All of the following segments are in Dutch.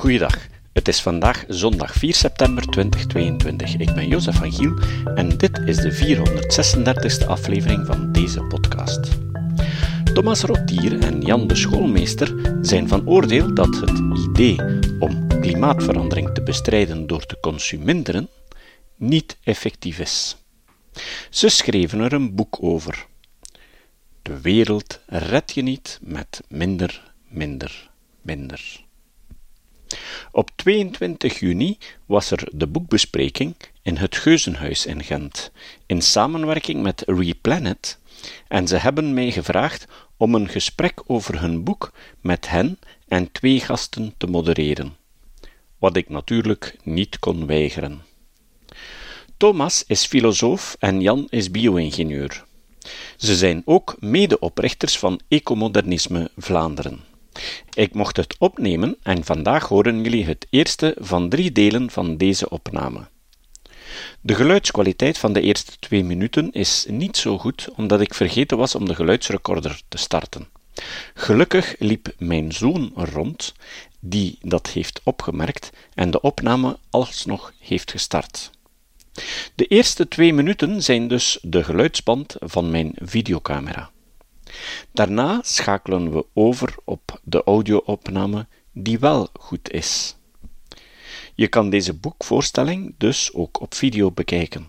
Goeiedag. Het is vandaag zondag 4 september 2022. Ik ben Jozef van Giel en dit is de 436e aflevering van deze podcast. Thomas Rotier en Jan de Schoolmeester zijn van oordeel dat het idee om klimaatverandering te bestrijden door te consuminderen niet effectief is. Ze schreven er een boek over. De wereld red je niet met minder, minder, minder. Op 22 juni was er de boekbespreking in het Geuzenhuis in Gent, in samenwerking met Replanet, en ze hebben mij gevraagd om een gesprek over hun boek met hen en twee gasten te modereren, wat ik natuurlijk niet kon weigeren. Thomas is filosoof en Jan is bio-ingenieur. Ze zijn ook medeoprichters van Ecomodernisme Vlaanderen. Ik mocht het opnemen en vandaag horen jullie het eerste van drie delen van deze opname. De geluidskwaliteit van de eerste twee minuten is niet zo goed omdat ik vergeten was om de geluidsrecorder te starten. Gelukkig liep mijn zoon rond, die dat heeft opgemerkt en de opname alsnog heeft gestart. De eerste twee minuten zijn dus de geluidsband van mijn videocamera. Daarna schakelen we over op de audio-opname die wel goed is. Je kan deze boekvoorstelling dus ook op video bekijken.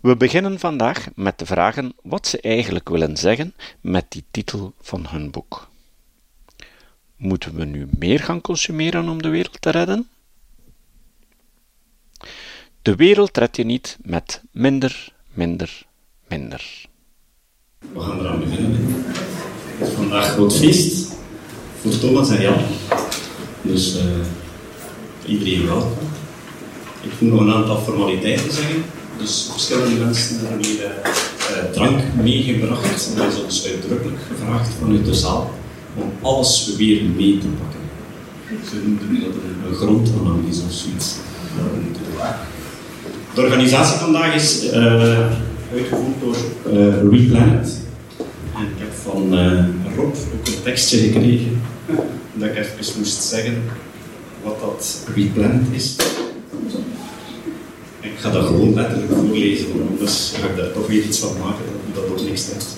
We beginnen vandaag met te vragen wat ze eigenlijk willen zeggen met die titel van hun boek. Moeten we nu meer gaan consumeren om de wereld te redden? De wereld red je niet met minder, minder, minder. We gaan eraan beginnen. Het is vandaag groot feest voor Thomas en Jan. Dus uh, iedereen welkom. Ik moet nog een aantal formaliteiten zeggen. Dus verschillende mensen hebben hier uh, drank meegebracht. En dat is ons uitdrukkelijk gevraagd vanuit de zaal om alles weer mee te pakken. Ze noemen dat een, een grondanalyse of zoiets. De organisatie vandaag is uh, uitgevoerd door Replanet. En ik heb van uh, Rob ook een tekstje gekregen dat ik even moest zeggen wat dat Replanet is. Ik ga dat gewoon letterlijk voorlezen, want anders ga ik daar toch weer iets van maken dat dat ook niks zegt.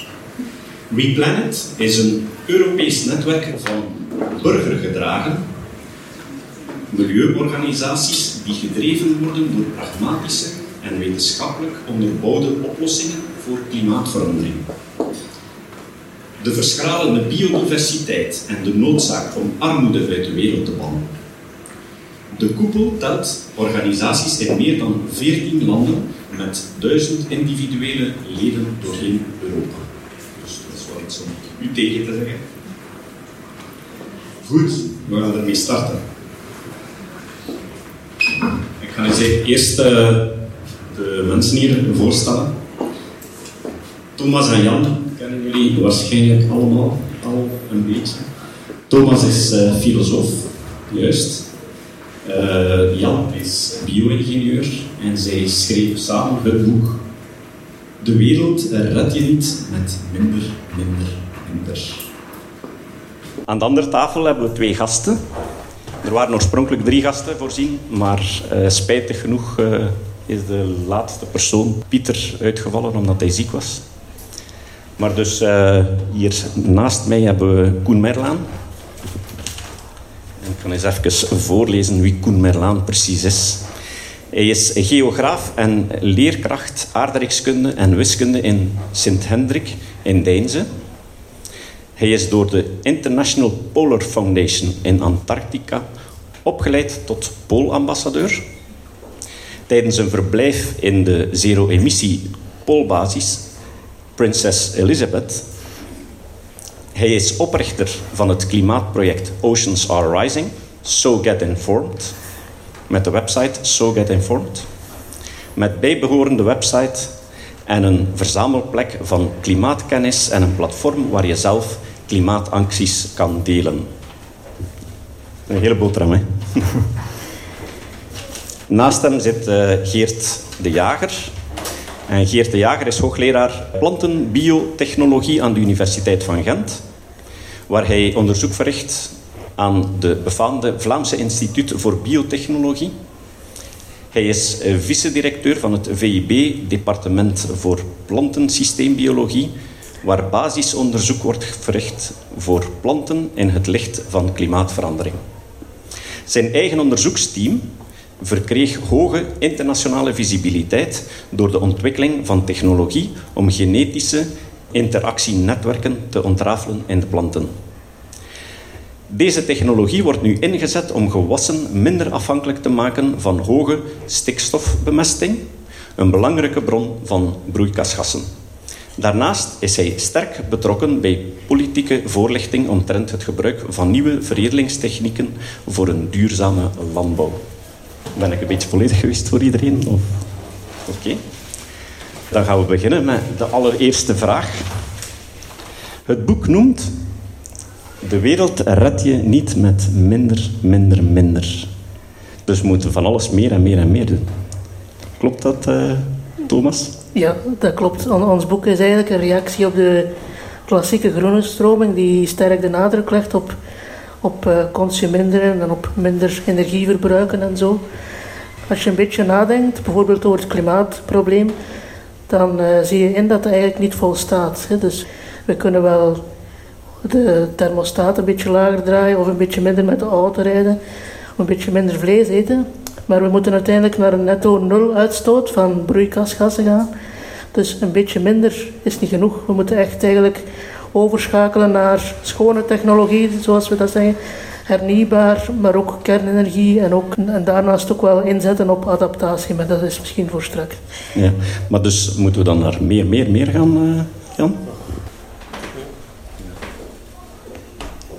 Replanet is een Europees netwerk van burgergedragen milieuorganisaties die gedreven worden door pragmatische en wetenschappelijk onderbouwde oplossingen voor klimaatverandering. De verschralende biodiversiteit en de noodzaak om armoede uit de wereld te bannen. De koepel telt organisaties in meer dan 14 landen met duizend individuele leden doorheen Europa. Dus dat is wel iets om u tegen te zeggen. Goed, we gaan ermee starten. Ik ga eens eerst uh, de mensen hier voorstellen. Thomas en Jan kennen jullie waarschijnlijk allemaal al een beetje. Thomas is uh, filosoof, juist. Uh, Jan is bio-ingenieur en zij schreef samen het boek De wereld red je niet met minder, minder, minder. Aan de andere tafel hebben we twee gasten. Er waren oorspronkelijk drie gasten voorzien, maar uh, spijtig genoeg is de laatste persoon, Pieter, uitgevallen omdat hij ziek was. Maar dus uh, hier naast mij hebben we Koen Merlaan. En ik kan eens even voorlezen wie Koen Merlaan precies is. Hij is geograaf en leerkracht aardrijkskunde en wiskunde in Sint-Hendrik in Deinze. Hij is door de International Polar Foundation in Antarctica opgeleid tot poolambassadeur. Tijdens een verblijf in de zero-emissie poolbasis Princess Elizabeth. Hij is oprichter van het klimaatproject Oceans Are Rising, So Get Informed, met de website So Get Informed, met bijbehorende website en een verzamelplek van klimaatkennis en een platform waar je zelf klimaatacties kan delen. Een hele boterham, hè? Naast hem zit uh, Geert de Jager. En Geert de Jager is hoogleraar plantenbiotechnologie aan de Universiteit van Gent, waar hij onderzoek verricht aan de befaamde Vlaamse Instituut voor Biotechnologie. Hij is eh, vice-directeur van het VIB, Departement voor Plantensysteembiologie, waar basisonderzoek wordt verricht voor planten in het licht van klimaatverandering. Zijn eigen onderzoeksteam verkreeg hoge internationale visibiliteit door de ontwikkeling van technologie om genetische interactienetwerken te ontrafelen in de planten. Deze technologie wordt nu ingezet om gewassen minder afhankelijk te maken van hoge stikstofbemesting, een belangrijke bron van broeikasgassen. Daarnaast is hij sterk betrokken bij politieke voorlichting omtrent het gebruik van nieuwe veredelingstechnieken voor een duurzame landbouw. Ben ik een beetje volledig geweest voor iedereen? Oké. Dan gaan we beginnen met de allereerste vraag. Het boek noemt De wereld red je niet met minder, minder, minder. Dus we moeten van alles meer en meer en meer doen. Klopt dat, uh, Thomas? Ja, dat klopt. Ons boek is eigenlijk een reactie op de klassieke groene stroming die sterk de nadruk legt op, op uh, consumeren en op minder energie verbruiken en zo. Als je een beetje nadenkt, bijvoorbeeld over het klimaatprobleem, dan uh, zie je in dat het eigenlijk niet volstaat. Hè. Dus we kunnen wel de thermostaat een beetje lager draaien of een beetje minder met de auto rijden, of een beetje minder vlees eten. Maar we moeten uiteindelijk naar een netto nul uitstoot van broeikasgassen gaan. Dus een beetje minder is niet genoeg. We moeten echt eigenlijk overschakelen naar schone technologie, zoals we dat zeggen. Hernieuwbaar, maar ook kernenergie en, ook, en daarnaast ook wel inzetten op adaptatie, maar dat is misschien voor straks. Ja, maar dus moeten we dan naar meer, meer, meer gaan, uh, Jan?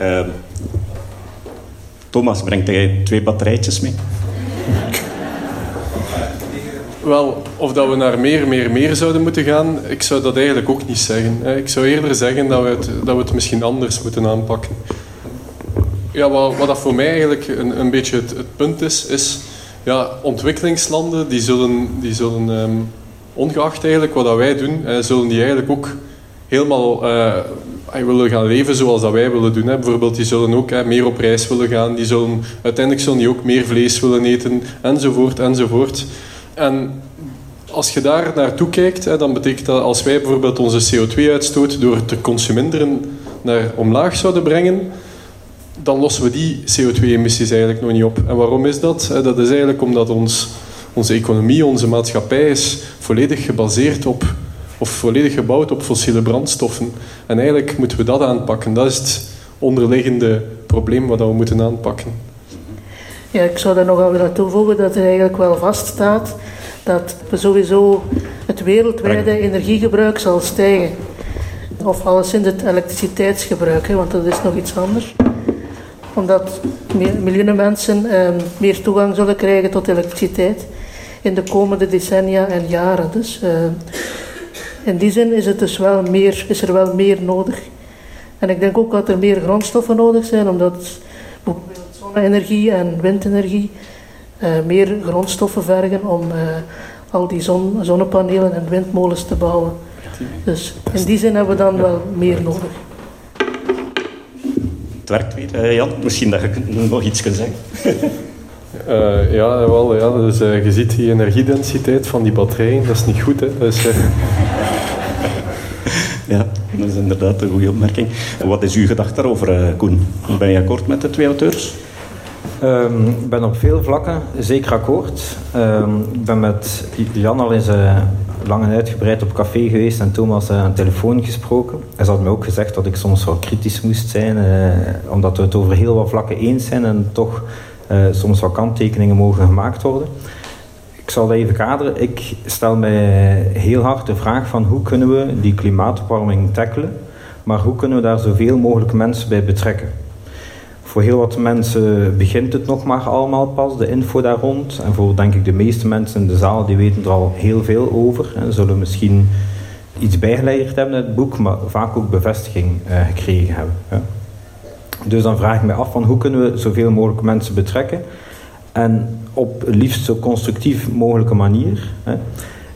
Uh, Thomas, brengt hij twee batterijtjes mee? Wel, of dat we naar meer, meer, meer zouden moeten gaan, ik zou dat eigenlijk ook niet zeggen. Ik zou eerder zeggen dat we het, dat we het misschien anders moeten aanpakken. Ja, wat, wat dat voor mij eigenlijk een, een beetje het, het punt is, is ja, ontwikkelingslanden die zullen, die zullen um, ongeacht eigenlijk wat dat wij doen, zullen die eigenlijk ook helemaal uh, willen gaan leven zoals dat wij willen doen. Bijvoorbeeld, die zullen ook meer op reis willen gaan, die zullen, uiteindelijk zullen die ook meer vlees willen eten, enzovoort, enzovoort. En als je daar naartoe kijkt, hè, dan betekent dat als wij bijvoorbeeld onze CO2-uitstoot door te consumeren naar omlaag zouden brengen, dan lossen we die CO2-emissies eigenlijk nog niet op. En waarom is dat? Dat is eigenlijk omdat ons, onze economie, onze maatschappij is volledig gebaseerd op, of volledig gebouwd op fossiele brandstoffen. En eigenlijk moeten we dat aanpakken. Dat is het onderliggende probleem wat we moeten aanpakken. Ja, ik zou daar nog aan willen toevoegen dat er eigenlijk wel vaststaat dat sowieso het wereldwijde energiegebruik zal stijgen. Of alleszins het elektriciteitsgebruik, hè, want dat is nog iets anders. Omdat miljoenen mensen eh, meer toegang zullen krijgen tot elektriciteit in de komende decennia en jaren. Dus eh, in die zin is, het dus wel meer, is er wel meer nodig. En ik denk ook dat er meer grondstoffen nodig zijn, omdat bijvoorbeeld zonne-energie en windenergie uh, meer grondstoffen vergen om uh, al die zon, zonnepanelen en windmolens te bouwen. Dus in die zin hebben we dan wel meer nodig. Het werkt weer. Uh, Jan, misschien dat je nog iets kunt zeggen. ja, wel, ja. Dus, je ziet die energiedensiteit van die batterijen, dat is niet goed. Hè. Dus, ja, dat is inderdaad een goede opmerking. Wat is uw gedachte daarover, Koen? Ben je akkoord met de twee auteurs? Ik ben op veel vlakken zeker akkoord. Um, ik ben met Jan al eens uh, lang en uitgebreid op café geweest en Thomas uh, aan telefoon gesproken. Hij had me ook gezegd dat ik soms wel kritisch moest zijn, uh, omdat we het over heel wat vlakken eens zijn en toch soms wat kanttekeningen mogen gemaakt worden. Ik zal dat even kaderen. Ik stel mij heel hard de vraag van hoe kunnen we die klimaatopwarming tackelen, maar hoe kunnen we daar zoveel mogelijk mensen bij betrekken? Voor heel wat mensen begint het nog maar allemaal pas, de info daar rond. En voor denk ik de meeste mensen in de zaal, die weten er al heel veel over. En zullen misschien iets bijgeleerd hebben in het boek, maar vaak ook bevestiging uh, gekregen hebben. Dus dan vraag ik me af van hoe kunnen we zoveel mogelijk mensen betrekken. En op liefst zo constructief mogelijke manier. Hè.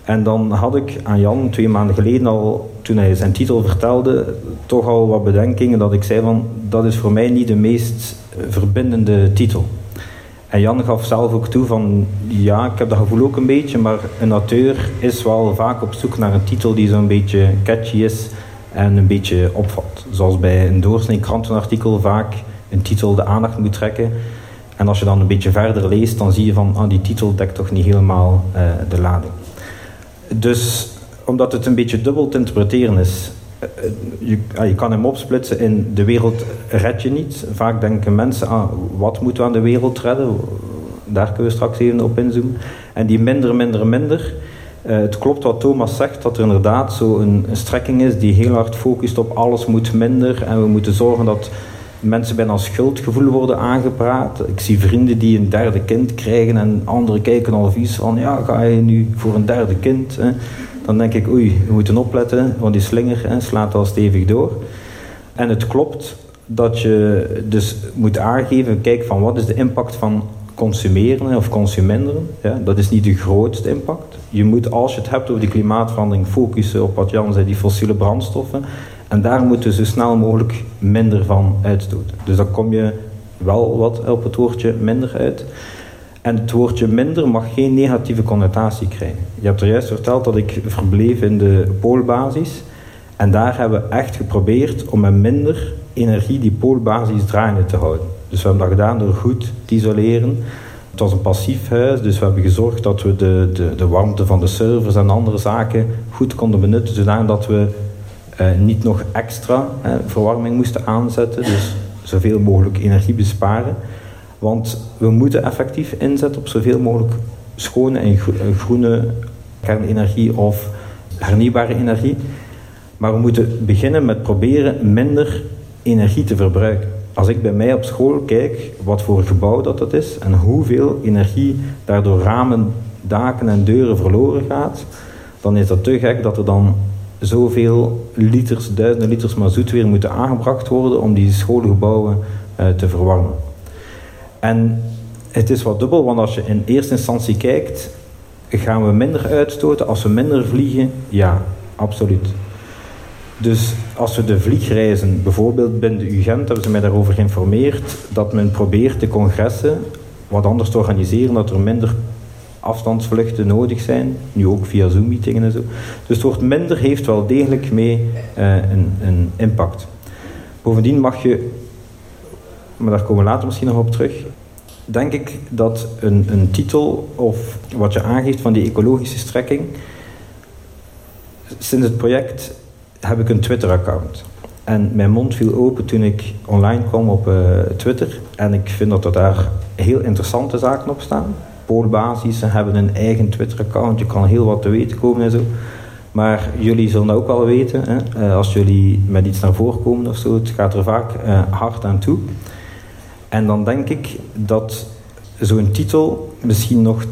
En dan had ik aan Jan twee maanden geleden al, toen hij zijn titel vertelde, toch al wat bedenkingen dat ik zei van dat is voor mij niet de meest verbindende titel. En Jan gaf zelf ook toe van, ja, ik heb dat gevoel ook een beetje, maar een auteur is wel vaak op zoek naar een titel die zo'n beetje catchy is en een beetje opvalt. Zoals bij een doorsnee krantenartikel vaak een titel de aandacht moet trekken. En als je dan een beetje verder leest, dan zie je van, ah, die titel dekt toch niet helemaal uh, de lading. Dus omdat het een beetje dubbel te interpreteren is, eh, je, ah, je, kan hem opsplitsen in de wereld red je niet. Vaak denken mensen, ah, wat moeten we aan de wereld redden? Daar kunnen we straks even op inzoomen. En die minder, minder, minder. Uh, het klopt wat Thomas zegt, dat er inderdaad zo een, een, strekking is die heel hard focust op alles moet minder. En we moeten zorgen dat mensen bijna schuldgevoel worden aangepraat. Ik zie vrienden die een derde kind krijgen en anderen kijken al vies van, ja, ga je nu voor een derde kind? Hè? Dan denk ik, oei, we moeten opletten, want die slinger slaat al stevig door. En het klopt dat je dus moet aangeven, kijk van wat is de impact van consumeren of consumeren. Ja, dat is niet de grootste impact. Je moet, als je het hebt over die klimaatverandering, focussen op wat Jan zei, die fossiele brandstoffen. En daar moeten we zo snel mogelijk minder van uitstoten. Dus dan kom je wel wat op het woordje minder uit. En het woordje minder mag geen negatieve connotatie krijgen. Je hebt er juist verteld dat ik verbleef in de poolbasis. En daar hebben we echt geprobeerd om met minder energie die poolbasis draaiende te houden. Dus we hebben dat gedaan door goed te isoleren. Het was een passief huis, dus we hebben gezorgd dat we de, de, de warmte van de servers en andere zaken goed konden benutten, zodat we eh, niet nog extra verwarming moesten aanzetten. Dus zoveel mogelijk energie besparen. Want we moeten effectief inzetten op zoveel mogelijk schone en groene kernenergie of hernieuwbare energie. Maar we moeten beginnen met proberen minder energie te verbruiken. Als ik bij mij op school kijk wat voor gebouw dat, dat is en hoeveel energie daardoor ramen, daken en deuren verloren gaat, dan is dat te gek dat er dan zoveel liters, duizenden liters mazoet weer moeten aangebracht worden om die schoolgebouwen uh, te verwarmen. En het is wat dubbel, want als je in eerste instantie kijkt, gaan we minder uitstoten als we minder vliegen? Ja, absoluut. Dus als we de vliegreizen, bijvoorbeeld binnen de UGent, hebben ze mij daarover geïnformeerd, dat men probeert de congressen wat anders te organiseren, dat er minder afstandsvluchten nodig zijn, nu ook via Zoom-meetingen en zo. Dus het woord minder heeft wel degelijk mee uh, een, een impact. Bovendien mag je maar daar komen we later misschien nog op terug. Denk ik dat een, een titel of wat je aangeeft van die ecologische strekking. Sinds het project heb ik een Twitter-account. En mijn mond viel open toen ik online kwam op uh, Twitter. En ik vind dat er daar heel interessante zaken op staan. Poolbasis hebben een eigen Twitter-account. Je kan heel wat te weten komen en zo. Maar jullie zullen ook wel weten. Hè? Uh, als jullie met iets naar voren komen of zo, het gaat er vaak uh, hard aan toe. En dan denk ik dat zo'n titel misschien nog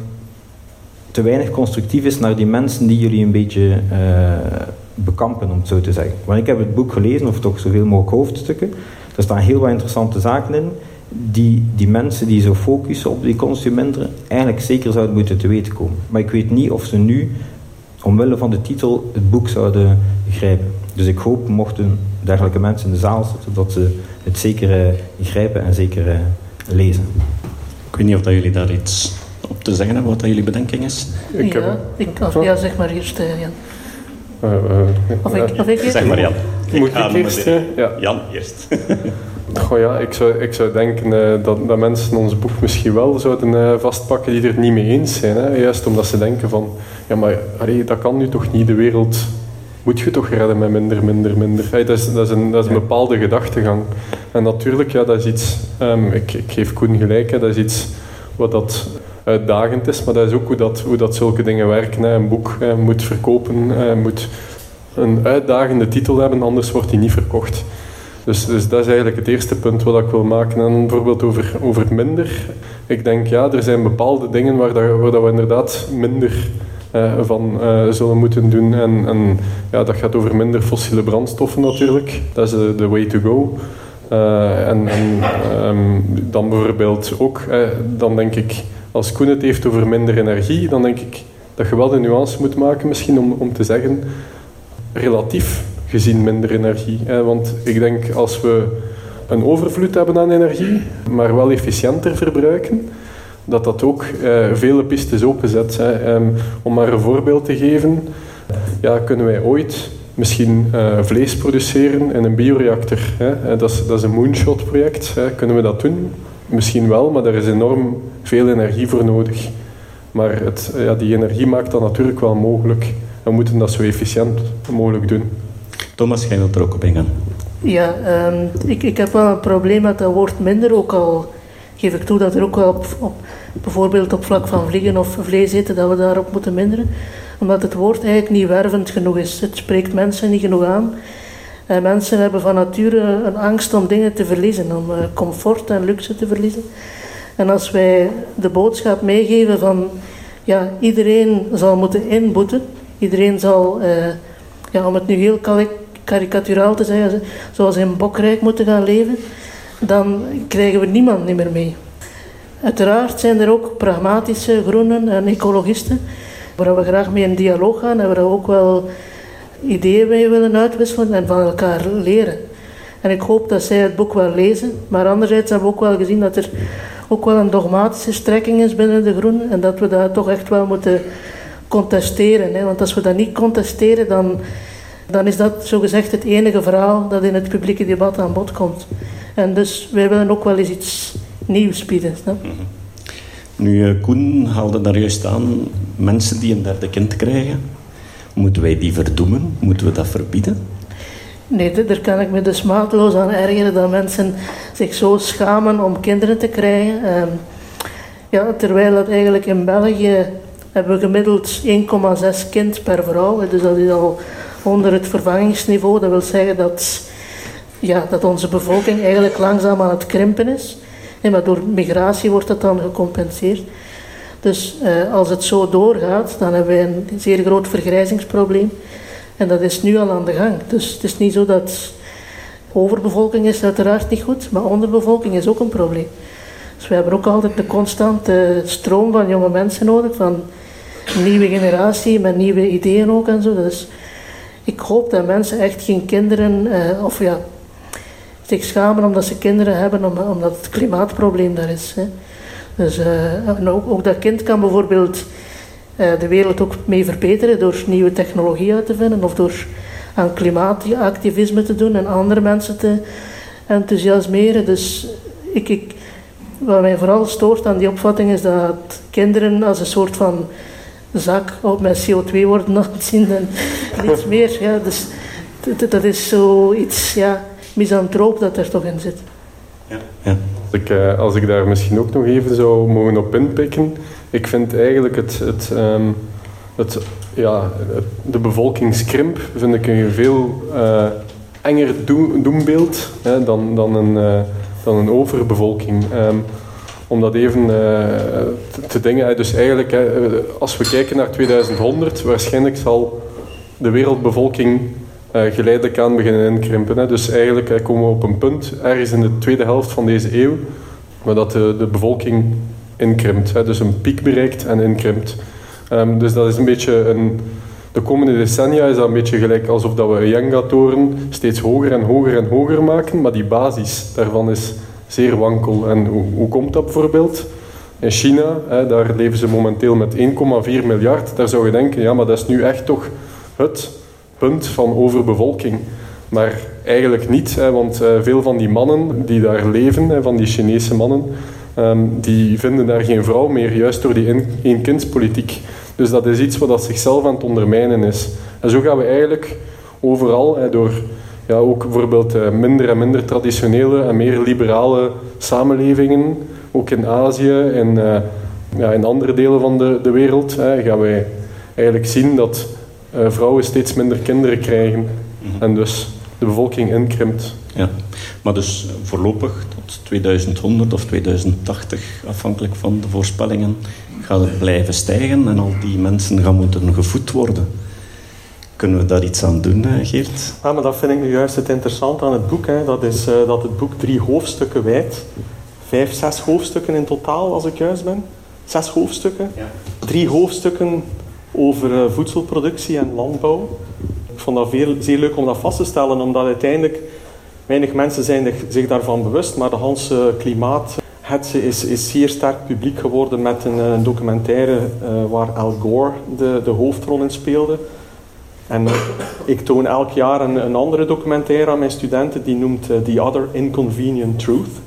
te weinig constructief is naar die mensen die jullie een beetje uh, bekampen, om het zo te zeggen. Want ik heb het boek gelezen, of toch zoveel mogelijk hoofdstukken. Er staan heel wat interessante zaken in, die die mensen die zo focussen op die consumenten eigenlijk zeker zouden moeten te weten komen. Maar ik weet niet of ze nu, omwille van de titel, het boek zouden begrijpen. Dus ik hoop, mochten dergelijke mensen in de zaal zitten, dat ze het zeker uh, grijpen en zeker uh, lezen. Ik weet niet of dat jullie daar iets op te zeggen hebben, wat dat jullie bedenking is. Ik ja, ik, of, ja, zeg maar eerst, uh, Jan. of, ik, of ik eerst? Zeg maar Jan. Moet ik, ik eerst? Ja. Jan eerst. Goh ja, ik zou, ik zou denken dat, dat mensen ons boek misschien wel zouden vastpakken die er niet mee eens zijn. Hè? Juist omdat ze denken van, ja maar allee, dat kan nu toch niet, de wereld moet je toch redden met minder, minder, minder. Hey, dat, is, dat, is een, dat is een bepaalde gedachtegang. En natuurlijk, ja, dat is iets... Um, ik, ik geef Koen gelijk, hè, dat is iets wat dat uitdagend is, maar dat is ook hoe dat, hoe dat zulke dingen werken. Hè. Een boek hè, moet verkopen, hè, moet een uitdagende titel hebben, anders wordt hij niet verkocht. Dus, dus dat is eigenlijk het eerste punt wat ik wil maken. En bijvoorbeeld over, over minder. Ik denk, ja, er zijn bepaalde dingen waar, dat, waar dat we inderdaad minder van uh, zullen moeten doen. En, en ja, dat gaat over minder fossiele brandstoffen natuurlijk. Dat is de, way to go. Uh, en, um, dan bijvoorbeeld ook, dan denk ik, als Koen het heeft over minder energie, dan denk ik dat je wel de nuance moet maken misschien om, om te zeggen, relatief gezien minder energie. Want ik denk als we een overvloed hebben aan energie, maar wel efficiënter verbruiken, dat dat ook uh, vele pistes openzet. Hè. Um, om maar een voorbeeld te geven, ja, kunnen wij ooit misschien uh, vlees produceren in een bioreactor? Hè? Dat, is, dat is een moonshot-project. Kunnen we dat doen? Misschien wel, maar daar is enorm veel energie voor nodig. Maar het, ja, die energie maakt dat natuurlijk wel mogelijk. We moeten dat zo efficiënt mogelijk doen. Thomas, jij wilt er ook op ingaan. Ja, um, ik, ik heb wel een probleem met dat woord minder. Ook al geef ik toe dat er ook wel op, op bijvoorbeeld op vlak van vliegen of vlees eten, dat we daarop moeten minderen. Omdat het woord eigenlijk niet wervend genoeg is. Het spreekt mensen niet genoeg aan. En mensen hebben van nature een angst om dingen te verliezen, om uh, comfort en luxe te verliezen. En als wij de boodschap meegeven van ja, iedereen zal moeten inboeten, iedereen zal, uh, ja, om het nu heel karikaturaal te zeggen, zoals in Bokrijk moeten gaan leven, dan krijgen we niemand niet meer mee. Uiteraard zijn er ook pragmatische groenen en ecologisten, waar we graag mee in dialoog gaan en waar we ook wel ideeën mee willen uitwisselen en van elkaar leren. En ik hoop dat zij het boek wel lezen, maar anderzijds hebben we ook wel gezien dat er ook wel een dogmatische strekking is binnen de Groenen en dat we dat toch echt wel moeten contesteren. Hè? Want als we dat niet contesteren, dan, dan is dat zogezegd het enige verhaal dat in het publieke debat aan bod komt. En dus wij willen ook wel eens iets nieuws bieden. Mhm. Nu, eh, Koen haalde daar juist aan, mensen die een derde kind krijgen, moeten wij die verdoemen? Moeten we dat verbieden? Nee, daar kan ik me dus maatloos aan ergeren dat mensen zich zo schamen om kinderen te krijgen. Ehm, ja, terwijl dat eigenlijk in België hebben we gemiddeld 1,6 kind per vrouw. Dus dat is al onder het vervangingsniveau. Dat wil zeggen dat, ja, dat onze bevolking eigenlijk langzaam aan het krimpen is. Maar door migratie wordt dat dan gecompenseerd. Dus eh, als het zo doorgaat, dan hebben wij een zeer groot vergrijzingsprobleem. En dat is nu al aan de gang. Dus het is niet zo dat overbevolking is uiteraard niet goed, maar onderbevolking is ook een probleem. Dus we hebben ook altijd de constante stroom van jonge mensen nodig, van een nieuwe generatie met nieuwe ideeën ook en zo. Dus ik hoop dat mensen echt geen kinderen, eh, of ja, zich schamen omdat ze kinderen hebben, omdat het klimaatprobleem daar is. Hè. Dus uh, ook, ook, dat kind kan bijvoorbeeld uh, de wereld ook mee verbeteren door nieuwe technologie uit te vinden of door aan klimaatactivisme te doen en andere mensen te enthousiasmeren. Dus ik, ik, wat mij vooral stoort aan die opvatting is dat kinderen als een soort van zak met CO2 worden aanzien en niets meer. Ja, dus dat is zoiets ja, misantroop dat er toch in zit. Ja. ja. Als, ik, eh, als ik daar misschien ook nog even zou mogen op inpikken, ik vind eigenlijk het, het, ehm, het, ja, de bevolkingskrimp vind ik een veel uh, enger doembeeld hè, dan, dan, een, uh, dan een overbevolking. Um, om dat even te, te dingen. Dus eigenlijk, hè, als we kijken naar 2100, waarschijnlijk zal de wereldbevolking uh, geleidelijk aan beginnen inkrimpen. Hè. Dus eigenlijk komen we op een punt, ergens in de tweede helft van deze eeuw, waar dat de, de bevolking inkrimpt. Hè. Dus een piek bereikt en inkrimpt. Um, dus dat is een beetje een... De komende decennia is dat een beetje gelijk alsof dat we een Jenga-toren steeds hoger en hoger en hoger maken, maar die basis daarvan is zeer wankel. En hoe, hoe komt dat bijvoorbeeld? In China, hè, daar leven ze momenteel met 1,4 miljard. Daar zou je denken, ja, maar dat is nu echt toch het punt van overbevolking. Maar eigenlijk niet, want uh, veel van die mannen die daar leven, van die Chinese mannen, um, die vinden daar geen vrouw meer, juist door die eenkindspolitiek. Dus dat is iets wat zichzelf aan het ondermijnen is. En zo gaan we eigenlijk overal, door ja, ook bijvoorbeeld uh, minder en minder traditionele en meer liberale samenlevingen, ook in Azië en uh, ja, in andere delen van de, de wereld, gaan wij eigenlijk zien dat uh, vrouwen steeds minder kinderen krijgen mhm. en dus de bevolking inkrimpt. Ja, maar dus voorlopig tot 2100 of 2080, afhankelijk van de voorspellingen, gaat het blijven stijgen en al die mensen gaan moeten gevoed worden. Kunnen we daar iets aan doen, Geert? Ah, maar dat vind ik nu juist het interessante aan het boek. Hè. Dat is uh, dat het boek drie hoofdstukken wijdt. Vijf, zes hoofdstukken in totaal, als ik juist ben. Zes hoofdstukken. Ja. Drie hoofdstukken over uh, voedselproductie en landbouw. Ik vond dat zeer leuk om dat vast te stellen, omdat uiteindelijk Weinig mensen zijn zich daarvan bewust, maar de Hanse klimaathetze is, is zeer sterk publiek geworden met een, documentaire waar Al Gore de, de hoofdrol in speelde. En ik toon elk jaar een, andere documentaire aan mijn studenten, die noemt The Other Inconvenient Truth.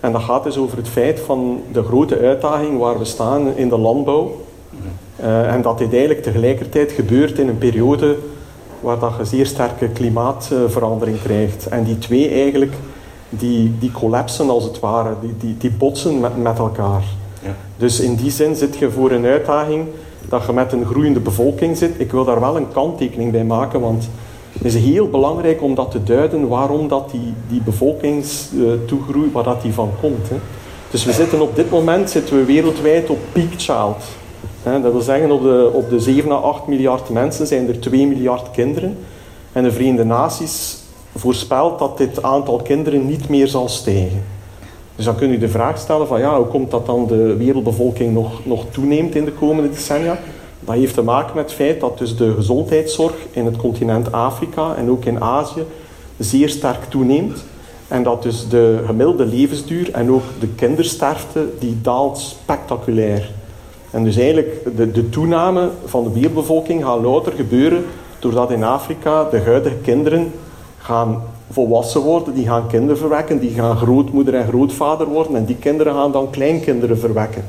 En dat gaat dus over het feit van de grote uitdaging waar we staan in de landbouw. En dat dit eigenlijk tegelijkertijd gebeurt in een periode waar dat je zeer sterke klimaatverandering krijgt. En die twee eigenlijk, die, die collapsen als het ware, die, die, die botsen met, met elkaar. Ja. Dus in die zin zit je voor een uitdaging dat je met een groeiende bevolking zit. Ik wil daar wel een kanttekening bij maken, want het is heel belangrijk om dat te duiden waarom dat die, die bevolkingstoegroei, waar dat die van komt. Hè. Dus we zitten op dit moment zitten we wereldwijd op peak child. Dat wil zeggen, op de, op de 7 à 8 miljard mensen zijn er 2 miljard kinderen. En de Verenigde Naties voorspelt dat dit aantal kinderen niet meer zal stijgen. Dus dan kun je de vraag stellen van ja, hoe komt dat dan de wereldbevolking nog, nog toeneemt in de komende decennia? Dat heeft te maken met het feit dat dus de gezondheidszorg in het continent Afrika en ook in Azië zeer sterk toeneemt. En dat dus de gemiddelde levensduur en ook de kindersterfte, die daalt spectaculair. En dus eigenlijk de, de toename van de wereldbevolking gaat louter gebeuren doordat in Afrika de huidige kinderen gaan volwassen worden, die gaan kinderen verwekken, die gaan grootmoeder en grootvader worden en die kinderen gaan dan kleinkinderen verwekken.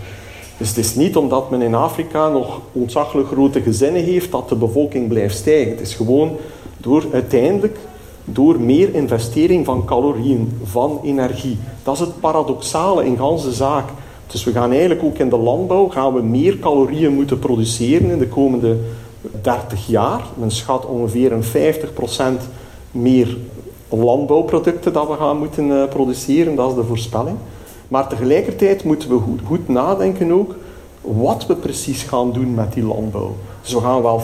Dus het is niet omdat men in Afrika nog ontzaglijk grote gezinnen heeft dat de bevolking blijft stijgen. Het is gewoon door uiteindelijk door meer investering van calorieën, van energie. Dat is het paradoxale in ganse zaak. Dus we gaan eigenlijk ook in de landbouw gaan we meer calorieën moeten produceren in de komende 30 jaar. Men schat ongeveer een 50% meer landbouwproducten dat we gaan moeten uh, produceren, dat is de voorspelling. Maar tegelijkertijd moeten we goed, goed, nadenken ook wat we precies gaan doen met die landbouw. Dus we gaan wel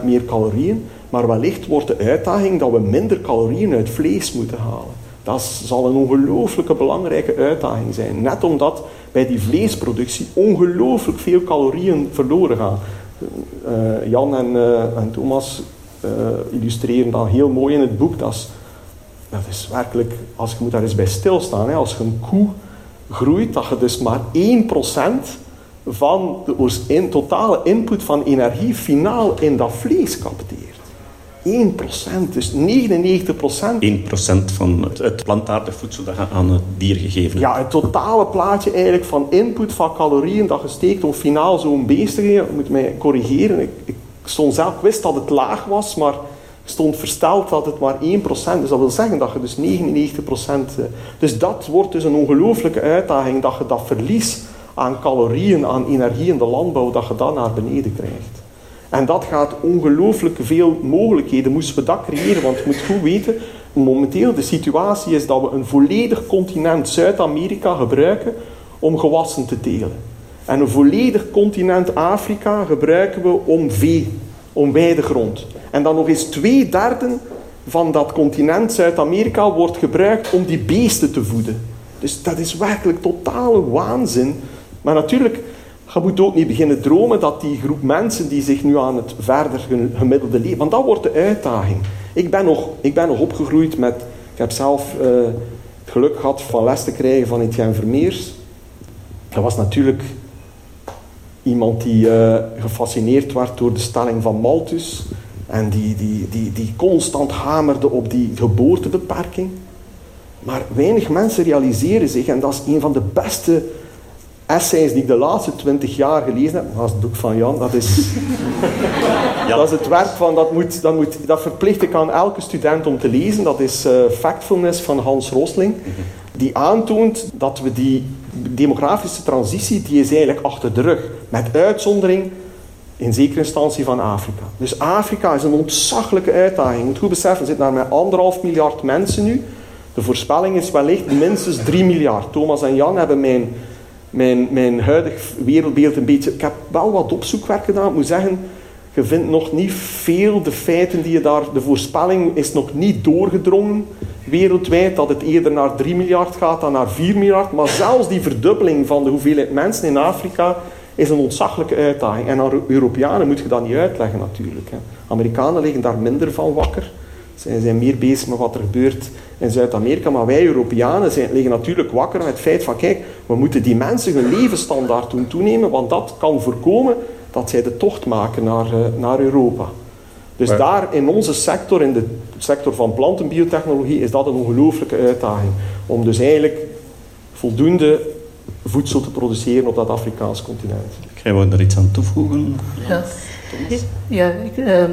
50% meer calorieën, maar wellicht wordt de uitdaging dat we minder calorieën uit vlees moeten halen. Dat zal een ongelooflijke belangrijke uitdaging zijn. Net omdat bij die vleesproductie ongelooflijk veel calorieën verloren gaan. Uh, Jan en, uh, en Thomas uh, illustreren dat heel mooi in het boek. Dat is, dat is werkelijk, als je moet daar eens bij stilstaan, hè, als je een koe groeit, dat je dus maar 1% van de in, totale input van energie finaal in dat vlees capteert. 1%, dus 99%. 1% van het, het plantaardig voedsel dat je aan het dier gegeven hebt. Ja, het totale plaatje eigenlijk van input van calorieën dat je steekt om finaal zo'n beest te geven. moet mij corrigeren. Ik, ik stond zelf, ik wist dat het laag was, maar stond versteld dat het maar 1%. Dus dat wil zeggen dat je dus 99%... Eh, dus dat wordt dus een ongelooflijke uitdaging, dat je dat verlies aan calorieën, aan energie in de landbouw, dat je dat naar beneden krijgt. En dat gaat ongelooflijk veel mogelijkheden. Moesten we dat creëren? Want je moet goed weten, momenteel de situatie is dat we een volledig continent Zuid-Amerika gebruiken om gewassen te telen. En een volledig continent Afrika gebruiken we om vee, om weidegrond. En dan nog eens twee derde van dat continent Zuid-Amerika wordt gebruikt om die beesten te voeden. Dus dat is werkelijk totale waanzin. Maar natuurlijk, je moet ook niet beginnen dromen dat die groep mensen die zich nu aan het verder gemiddelde leven... Want dat wordt de uitdaging. Ik ben nog, ik ben nog opgegroeid met... Ik heb zelf uh, het geluk gehad van les te krijgen van Etienne Vermeers. Dat was natuurlijk iemand die uh, gefascineerd werd door de stelling van Malthus. En die, die, die, die constant hamerde op die geboortebeperking. Maar weinig mensen realiseren zich, en dat is een van de beste essays die ik de laatste twintig jaar gelezen heb, dat is het boek van Jan, dat is, ja. dat is het werk van, dat, moet, dat, moet, dat verplicht ik aan elke student om te lezen, dat is uh, Factfulness van Hans Rosling, die aantoont dat we die demografische transitie, die is eigenlijk achter de rug, met uitzondering in zekere instantie van Afrika. Dus Afrika is een ontzaglijke uitdaging. Je moet goed beseffen, er zitten daar met anderhalf miljard mensen nu. De voorspelling is wellicht minstens 3 miljard. Thomas en Jan hebben mijn mijn, mijn huidig wereldbeeld een beetje... Ik heb wel wat opzoekwerk gedaan. Ik moet zeggen, je vindt nog niet veel de feiten die je daar... De voorspelling is nog niet doorgedrongen wereldwijd dat het eerder naar 3 miljard gaat dan naar 4 miljard. Maar zelfs die verdubbeling van de hoeveelheid mensen in Afrika is een ontzaglijke uitdaging. En aan Europeanen moet je dat niet uitleggen natuurlijk. Hè. Amerikanen liggen daar minder van wakker. Zij zijn meer bezig met wat er gebeurt in Zuid-Amerika. Maar wij Europeanen zijn, liggen natuurlijk wakker met het feit van kijk, we moeten die mensen hun levensstandaard doen toenemen, want dat kan voorkomen dat zij de tocht maken naar, uh, naar Europa. Dus Maar- daar in onze sector, in de sector van plantenbiotechnologie, is dat een ongelooflijke uitdaging. Om dus eigenlijk voldoende voedsel te produceren op dat Afrikaans continent. Jij wou er iets aan toevoegen? Ja, ja ik, eh,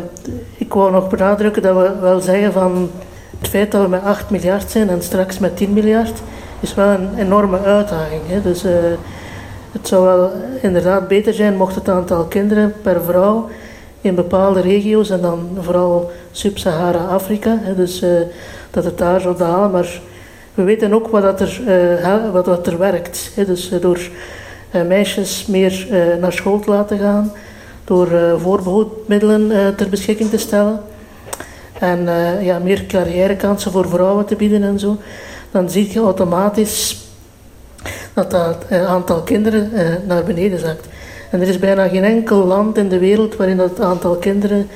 ik wou nog benadrukken dat we wel zeggen van het feit dat we met 8 miljard zijn en straks met 10 miljard is wel een enorme uitdaging. Hè. Dus eh, het zou wel inderdaad beter zijn mocht het aantal kinderen per vrouw in bepaalde regio's en dan vooral Sub-Sahara-Afrika, dus eh, dat het daar zou dalen. Maar we weten ook wat, dat er, eh, wat, wat er werkt. Dus eh, door eh, meisjes meer naar school te laten gaan, door eh voorbehoedmiddelen eh, ter beschikking te stellen en ja, meer carrièrekansen voor vrouwen te bieden en zo, dan zie je automatisch dat dat aantal kinderen naar beneden zakt. En er is bijna geen enkel land in de wereld waarin dat aantal kinderen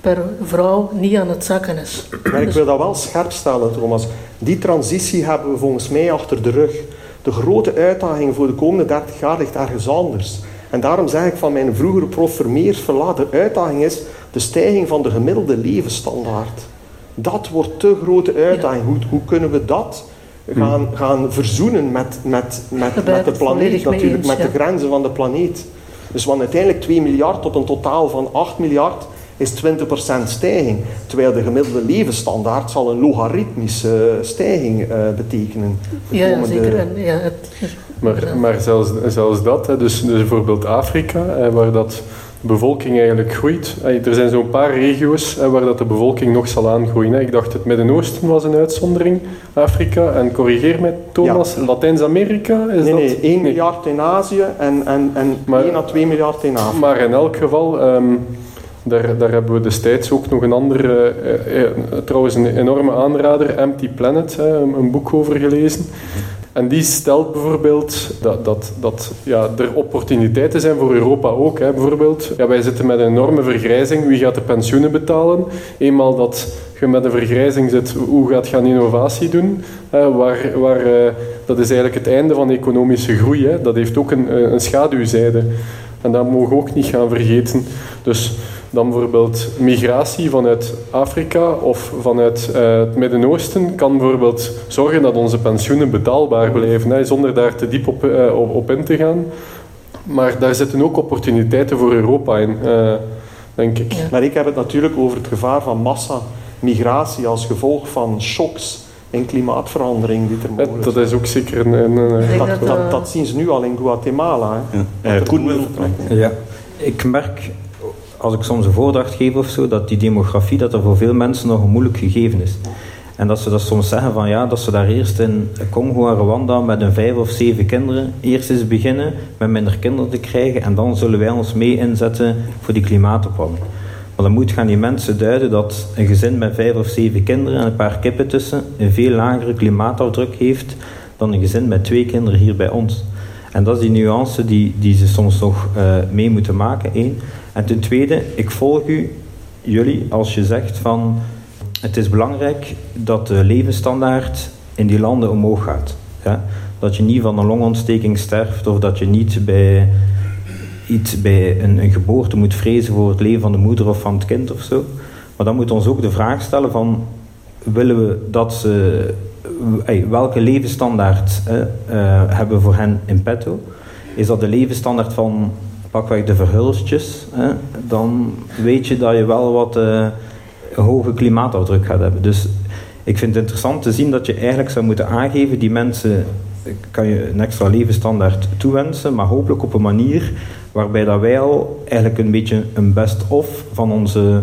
per vrouw niet aan het zakken is. Maar ik wil dat wel scherp stellen, Thomas. Die transitie hebben we volgens mij achter de rug. De grote uitdaging voor de komende 30 jaar ligt ergens anders. En daarom zeg ik van mijn vroegere prof Vermeers, verlaat, de uitdaging is de stijging van de gemiddelde levensstandaard. Dat wordt de grote uitdaging. Hoe, hoe kunnen we dat gaan, gaan verzoenen met, met, met, met de planeet, natuurlijk, eens, met de grenzen van de planeet. Dus van uiteindelijk 2 miljard op een totaal van 8 miljard is 20% stijging. Terwijl de gemiddelde levensstandaard zal een logaritmische stijging eh, betekenen. Ja, ja, komende- zeker. En, ja, het, Maar, maar zelfs, zelfs dat, hè, dus, dus bijvoorbeeld Afrika, waar dat de bevolking eigenlijk groeit. Er zijn zo'n paar regio's waar dat de bevolking nog zal aangroeien. Hè. Ik dacht het Midden-Oosten was een uitzondering, Afrika. En corrigeer mij, Thomas, Latijns-Amerika? Is Nee, dat? nee, 1 miljard in Azië en, en, en Maar- 1 à 2 miljard in Afrika. Maar in elk geval, ehm, daar, hebben we destijds ook nog een andere, eh, eh, trouwens een enorme aanrader, Empty Planet, een, boek over gelezen. En die stelt bijvoorbeeld dat, dat, dat ja, er opportuniteiten zijn voor Europa ook. Hè. Bijvoorbeeld, ja, wij zitten met een enorme vergrijzing. Wie gaat de pensioenen betalen? Eenmaal dat je met een vergrijzing zit, hoe gaat je innovatie doen? Hè, waar, waar, eh, dat is eigenlijk het einde van economische groei. Hè. Dat heeft ook een, eh, een schaduwzijde. En dat mogen we ook niet gaan vergeten. Dus dan bijvoorbeeld migratie vanuit Afrika of vanuit eh, het Midden-Oosten kan bijvoorbeeld zorgen dat onze pensioenen betaalbaar blijven, hè, zonder daar te diep op, eh, op, op in te gaan. Maar daar zitten ook opportuniteiten voor Europa in, eh, denk ik. Ja. Maar ik heb het natuurlijk over het gevaar van massa-migratie als gevolg van shocks en klimaatverandering die er mogelijk Dat is ook zeker een... een, een- Ik denk Dat, dat, dat, dat zien ze nu al in Guatemala. Hè. Ja. Dat Koen wil... boerenvertrekken. Ja, ik merk als ik soms een voordracht geef of zo, dat die demografie dat er voor veel mensen nog een moeilijk gegeven is. En dat ze dat soms zeggen van ja, dat ze daar eerst in Congo en Rwanda met een vijf of zeven kinderen eerst eens beginnen met minder kinderen te krijgen en dan zullen wij ons mee inzetten voor die klimaatopwarming. Maar dan moet gaan die mensen duiden dat een gezin met vijf of zeven kinderen en een paar kippen tussen een veel lagere klimaatafdruk heeft dan een gezin met twee kinderen hier bij ons. En dat is die nuance die, die ze soms nog eh, mee moeten maken, één. En ten tweede, ik volg u, jullie, als je zegt van het is belangrijk dat de levensstandaard in die landen omhoog gaat. Ja? Dat je niet van een longontsteking sterft of dat je niet bij, iets, bij een, een geboorte moet vrezen voor het leven van de moeder of van het kind of zo. Maar dan moet ons ook de vraag stellen van willen we dat ze welke levensstandaard eh, hebben we voor hen in petto? Is dat de levensstandaard van pakweg de verhulstjes? eh, dan weet je dat je wel wat eh, hoge klimaatafdruk gaat hebben. Dus ik vind het interessant te zien dat je eigenlijk zou moeten aangeven, die mensen eh, kan je een extra levensstandaard toewensen, maar hopelijk op een manier waarbij dat wij al eigenlijk een beetje een best-of van onze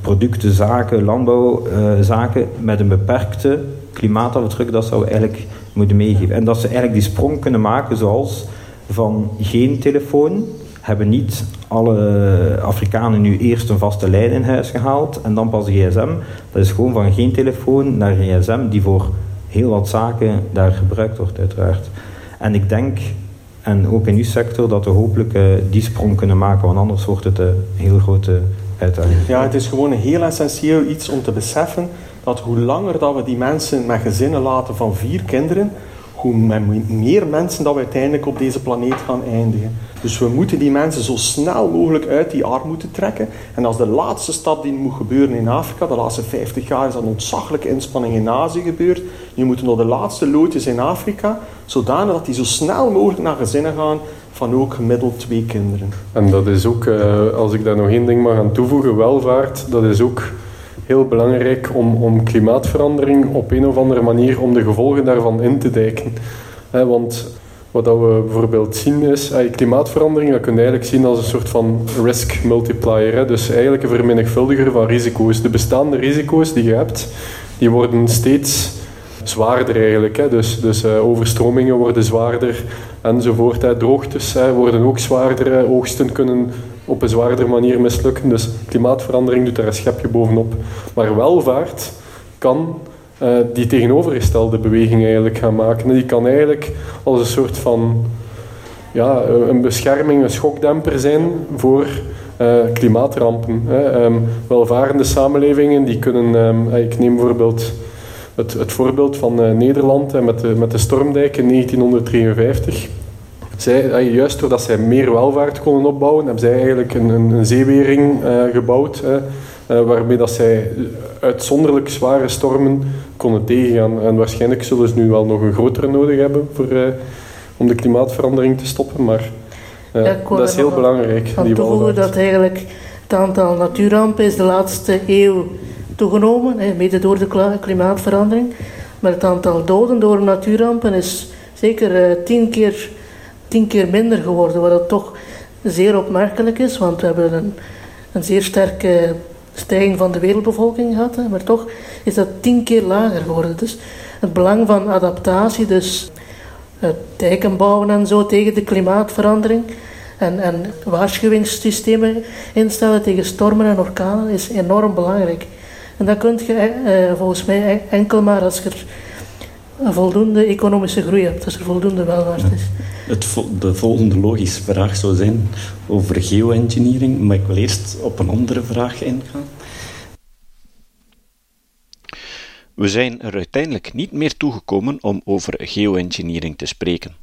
producten, zaken, landbouwzaken met een beperkte klimaatafdruk, dat zou eigenlijk moeten meegeven. En dat ze eigenlijk die sprong kunnen maken zoals van geen telefoon hebben niet alle Afrikanen nu eerst een vaste lijn in huis gehaald en dan pas een gsm. Dat is gewoon van geen telefoon naar een gsm die voor heel wat zaken daar gebruikt wordt uiteraard. En ik denk, en ook in uw sector, dat we hopelijk uh, die sprong kunnen maken, want anders wordt het een heel grote uitdaging. Ja, het is gewoon een heel essentieel iets om te beseffen dat hoe langer dat we die mensen met gezinnen laten van vier kinderen, hoe meer mensen dat we uiteindelijk op deze planeet gaan eindigen. Dus we moeten die mensen zo snel mogelijk uit die armoede trekken. En als de laatste stap die moet gebeuren in Afrika, de laatste 50 jaar is dat een ontzaglijke inspanning in Azië gebeurd. Nu moeten nog de laatste loodjes in Afrika, zodanig dat die zo snel mogelijk naar gezinnen gaan van ook gemiddeld twee kinderen. En dat is ook, eh, als ik daar nog één ding mag aan toevoegen, welvaart, dat is ook heel belangrijk om, om klimaatverandering op een of andere manier, om de gevolgen daarvan in te dijken. want wat we bijvoorbeeld zien is, klimaatverandering, dat kun je eigenlijk zien als een soort van risk multiplier. Dus eigenlijk een vermenigvuldiger van risico's. De bestaande risico's die je hebt, die worden steeds zwaarder eigenlijk. Dus, dus uh, overstromingen worden zwaarder enzovoort. Droogtes worden ook zwaarder. Oogsten kunnen op een zwaardere manier mislukken. Dus klimaatverandering doet daar een schepje bovenop. Maar welvaart kan uh, die tegenovergestelde beweging eigenlijk gaan maken. Die kan eigenlijk als een soort van ja, een bescherming, een schokdemper zijn voor uh, klimaatrampen. Hè. Um, welvarende samenlevingen die kunnen, um, ik neem bijvoorbeeld het, het voorbeeld van Nederland met, de, met de stormdijk in 1953. Zij, juist doordat zij meer welvaart konden opbouwen, hebben zij eigenlijk een, een, een zeewering uh, gebouwd. Uh, waarmee dat zij uitzonderlijk zware stormen konden tegengaan. En waarschijnlijk zullen ze nu wel nog een grotere nodig hebben voor, uh, om de klimaatverandering te stoppen. Maar ja, dat is heel belangrijk. Aan toevoegen dat eigenlijk het aantal natuurrampen is de laatste eeuw toegenomen, hè, mede door de klimaatverandering. Maar het aantal doden door natuurrampen is zeker tien, keer, tien keer minder geworden, wat toch zeer opmerkelijk is, want we hebben een, een zeer sterke stijging van de wereldbevolking gehad, maar toch is dat tien keer lager geworden. Dus het belang van adaptatie, dus dijken bouwen en zo tegen de klimaatverandering en, en waarschuwingssystemen instellen tegen stormen en orkanen is enorm belangrijk. En dat kun je eh, volgens mij enkel maar als je een voldoende economische groei hebt, als er voldoende welvaart is. Het de volgende logische vraag zou zijn over geoengineering, maar ik wil eerst op een andere vraag ingaan. We zijn er uiteindelijk niet meer toegekomen om over geoengineering te spreken.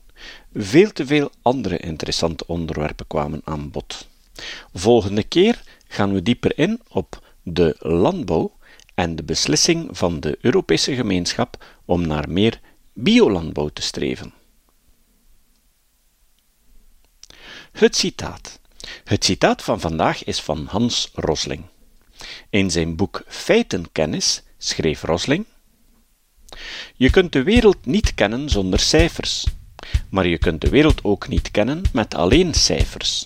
Veel te veel andere interessante onderwerpen kwamen aan bod. Volgende keer gaan we dieper in op de landbouw en de beslissing van de Europese gemeenschap om naar meer biolandbouw te streven. Het citaat. Het citaat van vandaag is van Hans Rosling. In zijn boek Feitenkennis schreef Rosling: Je kunt de wereld niet kennen zonder cijfers, maar je kunt de wereld ook niet kennen met alleen cijfers.